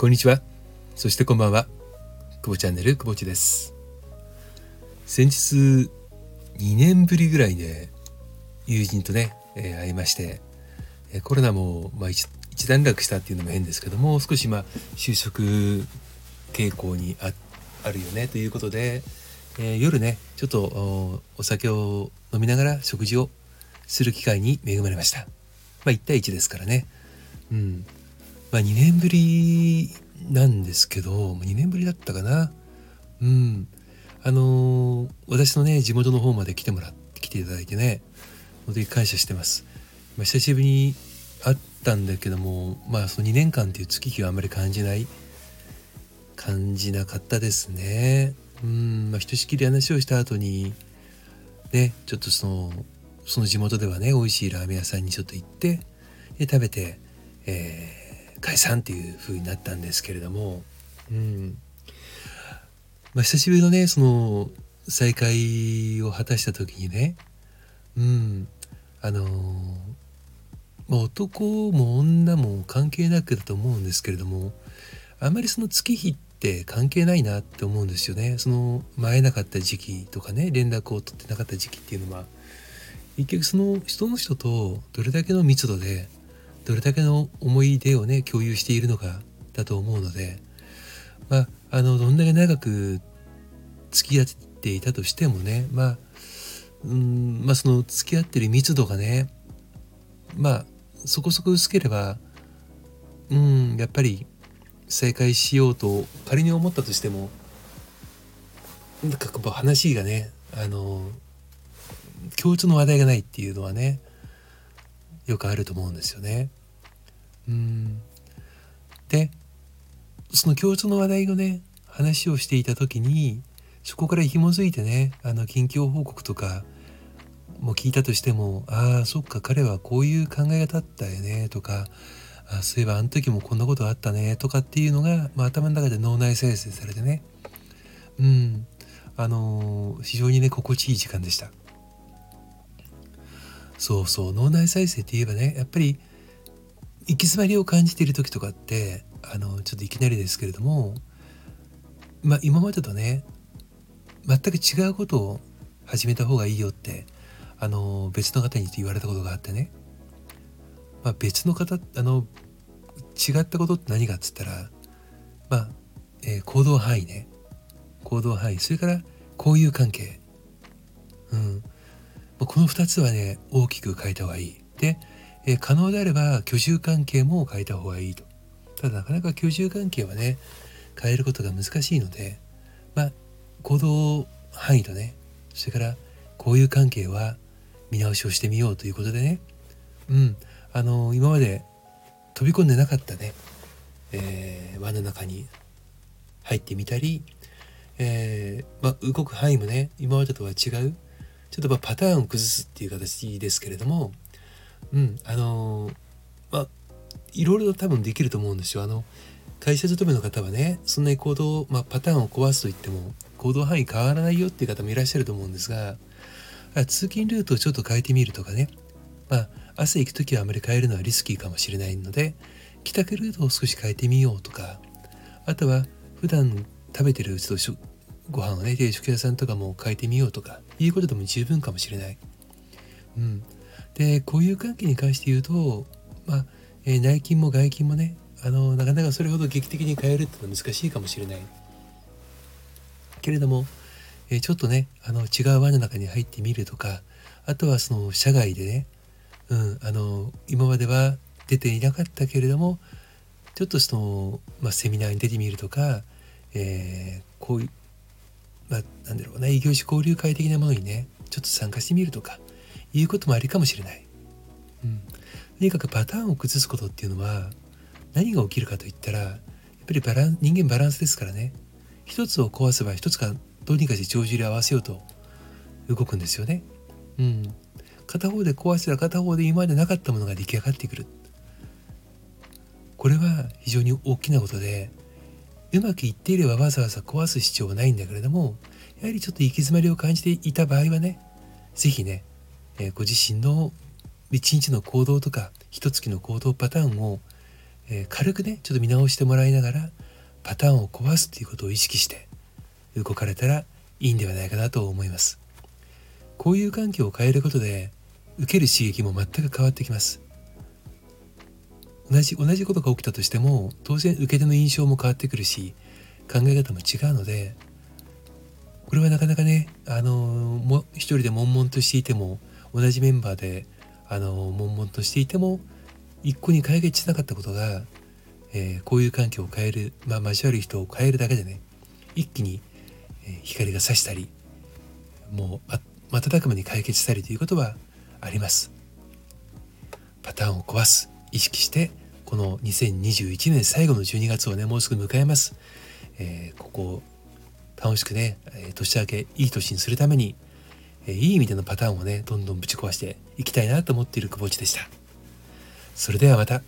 こんにちは。そしてこんばんは。久保チャンネル久保地です。先日2年ぶりぐらいで友人とね、えー、会いまして、えコロナもまあ一段落したっていうのも変ですけども少しまあ就職傾向にああるよねということで、えー、夜ねちょっとお酒を飲みながら食事をする機会に恵まれました。まあ1対1ですからね。うん。まあ2年ぶりなんですけど2年ぶりだったかな。うん。あのー、私のね地元の方まで来てもらって来ていただいてね本当に感謝してます、まあ、久しぶりに会ったんだけどもまあその2年間っていう月日はあんまり感じない感じなかったですね。うん。まあひとしきり話をした後にねちょっとそのその地元ではね美味しいラーメン屋さんにちょっと行ってで食べてえー解散っていう風になったんですけれども、うん。まあ、久しぶりのねその再会を果たした時にねうん。あのまあ、男も女も関係なくだと思うんですけれどもあんまりその月日って関係ないなって思うんですよね。その会えなかった時期とかね連絡を取ってなかった時期っていうのは結局その人の人とどれだけの密度でどれだけの思い出をね共有しているのかだと思うのでまああのどんだけ長く付き合っていたとしてもねまあうんまあその付き合ってる密度がねまあそこそこ薄ければうんやっぱり再会しようと仮に思ったとしてもなんか話がねあの共通の話題がないっていうのはねよくあると思うんですよね。うん。でその共通の話題のね話をしていた時にそこから紐づいてねあの近況報告とかも聞いたとしてもああそっか彼はこういう考え方だったよねとかあそういえばあの時もこんなことあったねとかっていうのが、まあ、頭の中で脳内再生されてね。うん。あのー、非常にね心地いい時間でした。そうそう脳内再生って言えばねやっぱり行き詰まりを感じている時とかってあのちょっといきなりですけれどもまあ今までとね全く違うことを始めた方がいいよってあの別の方に言われたことがあってね、まあ、別の方あの違ったことって何かっつったらまあ、えー、行動範囲ね。行動範囲。それから交友関係。うん。この2つはね大きく変えた方がいい。でえ可能であれば居住関係も変えた方がいいと。ただなかなか居住関係はね変えることが難しいのでまあ行動範囲とねそれから交友関係は見直しをしてみようということでね。うん。あの今まで飛び込んでなかったね、えー、輪の中に入ってみたり、えー、ま、動く範囲もね今までとは違うちょっとまパターンを崩すっていう形ですけれどもうん。あの、まあいろいろ多分できると思うんですよ。あの会社勤めの方はねそんなに行動、まあ、パターンを壊すといっても行動範囲変わらないよっていう方もいらっしゃると思うんですが通勤ルートをちょっと変えてみるとかね。まあ朝行く時はあまり変えるのはリスキーかもしれないので帰宅ルートを少し変えてみようとかあとは普段食べてるうちとご飯をね定食屋さんとかも変えてみようとかいうことでも十分かもしれない。うん、で交友関係に関して言うと、まあえー、内勤も外勤もねあのなかなかそれほど劇的に変えるっていうのは難しいかもしれない。けれども、えー、ちょっとねあの違う輪の中に入ってみるとかあとはその社外でね、うん、あの今までは出ていなかったけれどもちょっとその、まあ、セミナーに出てみるとか、えー、こういう、まあ、なんだろうな異業種交流会的なものにねちょっと参加してみるとかいうこともありかもしれない。うん、とにかくパターンを崩すことっていうのは何が起きるかといったらやっぱりバラン人間バランスですからね一つを壊せば一つかどうにかして帳尻合わせようと動くんですよね。うん、片方で壊したら片方で今までなかったものが出来上がってくる。これは非常に大きなことでうまくいっていればわざわざ壊す必要はないんだけれどもやはりちょっと行き詰まりを感じていた場合はね是非ねえご自身の一日の行動とか一月の行動パターンを、え、軽くねちょっと見直してもらいながらパターンを壊すっていうことを意識して動かれたらいいんではないかなと思います。こういう環境を変えることで受ける刺激も全く変わってきます。同じ同じことが起きたとしても当然受け手の印象も変わってくるし考え方も違うのでこれはなかなかねあのも一人で悶々としていても同じメンバーであの悶々としていても一向に解決しなかったことが、えー、こういう環境を変える、まあ、交わる人を変えるだけでね一気に、え、光が差したりもう瞬く間に解決したりということはあります。パターンを壊す意識してこの2021年最後の12月をねもうすぐ迎えます、えー、ここ楽しくね年明けいい年にするためにいい意味でのパターンをねどんどんぶち壊していきたいなと思っている久保地でしたそれではまた。